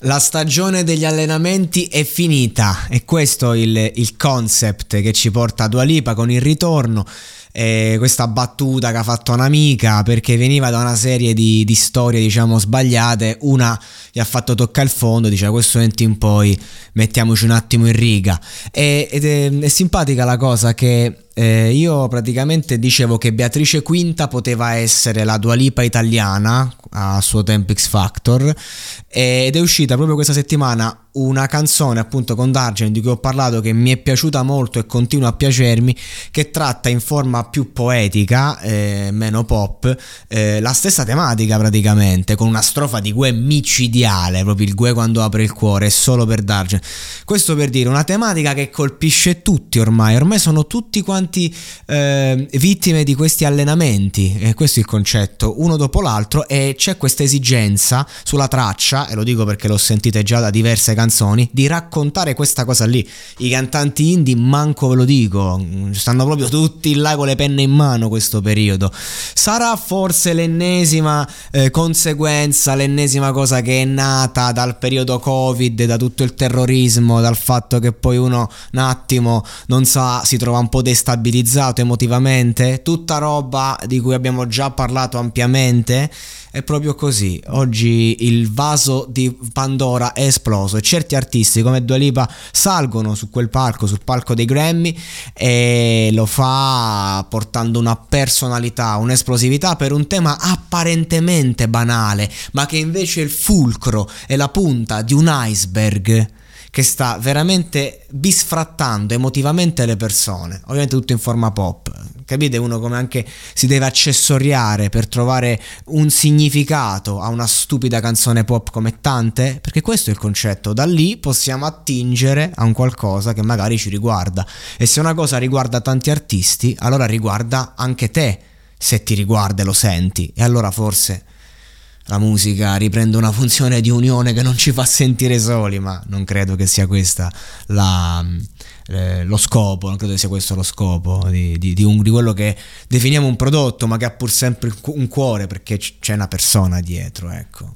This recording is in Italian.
La stagione degli allenamenti è finita e questo è il, il concept che ci porta a Dua Lipa con il ritorno. Eh, questa battuta che ha fatto un'amica perché veniva da una serie di, di storie diciamo sbagliate una gli ha fatto toccare il fondo dice a questo momento in poi mettiamoci un attimo in riga e, ed è, è simpatica la cosa che eh, io praticamente dicevo che Beatrice Quinta poteva essere la Dua Lipa italiana a suo tempo X Factor ed è uscita proprio questa settimana una canzone appunto con Dargen di cui ho parlato che mi è piaciuta molto e continua a piacermi che tratta in forma più poetica eh, meno pop eh, la stessa tematica praticamente con una strofa di Gue micidiale proprio il Gue quando apre il cuore è solo per Dargen questo per dire una tematica che colpisce tutti ormai ormai sono tutti quanti eh, vittime di questi allenamenti e questo è il concetto uno dopo l'altro e c'è questa esigenza sulla traccia e lo dico perché l'ho sentita già da diverse canzoni canzoni di raccontare questa cosa lì. I cantanti indie, manco ve lo dico, stanno proprio tutti là con le penne in mano questo periodo. Sarà forse l'ennesima eh, conseguenza, l'ennesima cosa che è nata dal periodo Covid, da tutto il terrorismo, dal fatto che poi uno un attimo non sa, si trova un po' destabilizzato emotivamente, tutta roba di cui abbiamo già parlato ampiamente. È proprio così. Oggi il vaso di Pandora è esploso e certi artisti come Dua Lipa salgono su quel palco, sul palco dei Grammy e lo fa portando una personalità, un'esplosività per un tema apparentemente banale, ma che invece è il fulcro e la punta di un iceberg che sta veramente bisfrattando emotivamente le persone, ovviamente tutto in forma pop. Capite? Uno come anche si deve accessoriare per trovare un significato a una stupida canzone pop come tante? Perché questo è il concetto, da lì possiamo attingere a un qualcosa che magari ci riguarda. E se una cosa riguarda tanti artisti, allora riguarda anche te, se ti riguarda e lo senti. E allora forse la musica riprende una funzione di unione che non ci fa sentire soli, ma non credo che sia questa la, eh, lo scopo, non credo che sia questo lo scopo di, di, di, un, di, quello che definiamo un prodotto, ma che ha pur sempre un cuore perché c'è una persona dietro, ecco.